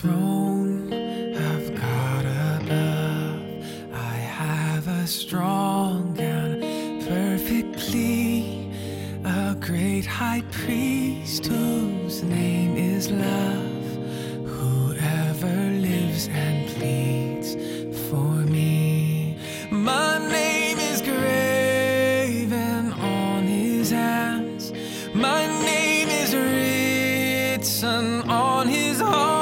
throne of God above, I have a strong and perfectly a great high priest whose name is love, whoever lives and pleads for me. My name is graven on his hands, my name is written on his heart.